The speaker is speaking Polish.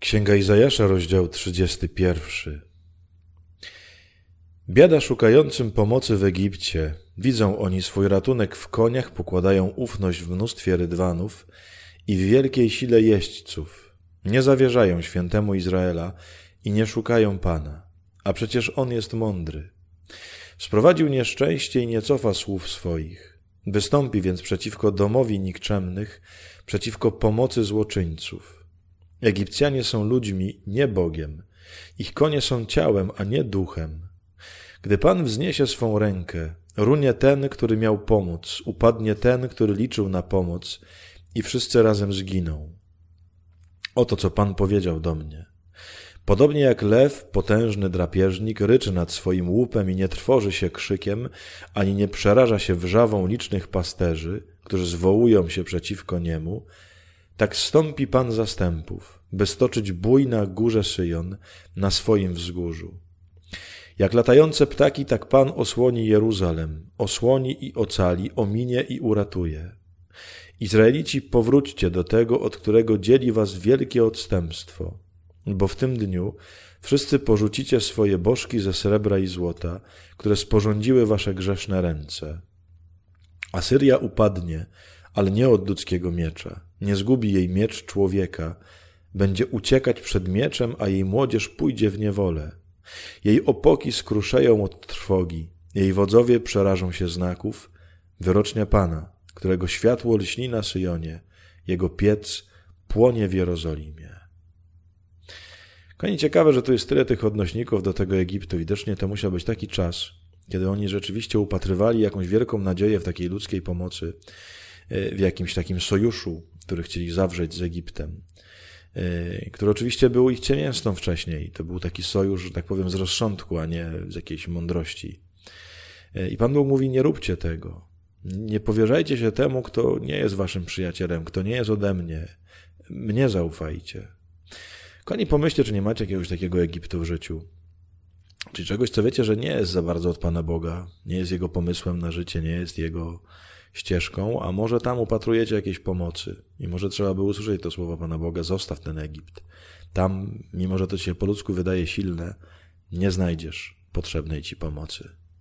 Księga Izajasza, rozdział 31. Biada szukającym pomocy w Egipcie. Widzą oni swój ratunek w koniach, pokładają ufność w mnóstwie rydwanów i w wielkiej sile jeźdźców. Nie zawierzają świętemu Izraela i nie szukają Pana, a przecież On jest mądry. Sprowadził nieszczęście i nie cofa słów swoich. Wystąpi więc przeciwko domowi nikczemnych, przeciwko pomocy złoczyńców. Egipcjanie są ludźmi, nie Bogiem. Ich konie są ciałem, a nie duchem. Gdy Pan wzniesie swą rękę, runie ten, który miał pomóc, upadnie ten, który liczył na pomoc i wszyscy razem zginą. Oto co Pan powiedział do mnie. Podobnie jak lew, potężny drapieżnik, ryczy nad swoim łupem i nie trwoży się krzykiem, ani nie przeraża się wrzawą licznych pasterzy, którzy zwołują się przeciwko niemu, tak stąpi Pan zastępów, by stoczyć bój na górze Syjon, na swoim wzgórzu. Jak latające ptaki, tak Pan osłoni Jeruzalem, osłoni i ocali, ominie i uratuje. Izraelici, powróćcie do tego, od którego dzieli was wielkie odstępstwo, bo w tym dniu wszyscy porzucicie swoje bożki ze srebra i złota, które sporządziły wasze grzeszne ręce. Asyria upadnie, ale nie od ludzkiego miecza. Nie zgubi jej miecz człowieka. Będzie uciekać przed mieczem, a jej młodzież pójdzie w niewolę. Jej opoki skruszeją od trwogi, jej wodzowie przerażą się znaków, wyrocznia Pana, którego światło lśni na Syjonie, jego piec płonie w Jerozolimie. Konie ciekawe, że tu jest tyle tych odnośników do tego Egiptu. Widocznie to musiał być taki czas, kiedy oni rzeczywiście upatrywali jakąś wielką nadzieję w takiej ludzkiej pomocy, w jakimś takim sojuszu, który chcieli zawrzeć z Egiptem, e, który oczywiście był ich ciemięstą wcześniej. To był taki sojusz, że tak powiem, z rozsądku, a nie z jakiejś mądrości. E, I Pan Bóg mówi, nie róbcie tego. Nie powierzajcie się temu, kto nie jest waszym przyjacielem, kto nie jest ode mnie. Mnie zaufajcie. Koni pomyślcie, czy nie macie jakiegoś takiego Egiptu w życiu. Czy czegoś, co wiecie, że nie jest za bardzo od Pana Boga, nie jest Jego pomysłem na życie, nie jest Jego ścieżką, a może tam upatrujecie jakiejś pomocy i może trzeba by usłyszeć to słowo Pana Boga, zostaw ten Egipt. Tam, mimo że to ci się po ludzku wydaje silne, nie znajdziesz potrzebnej ci pomocy.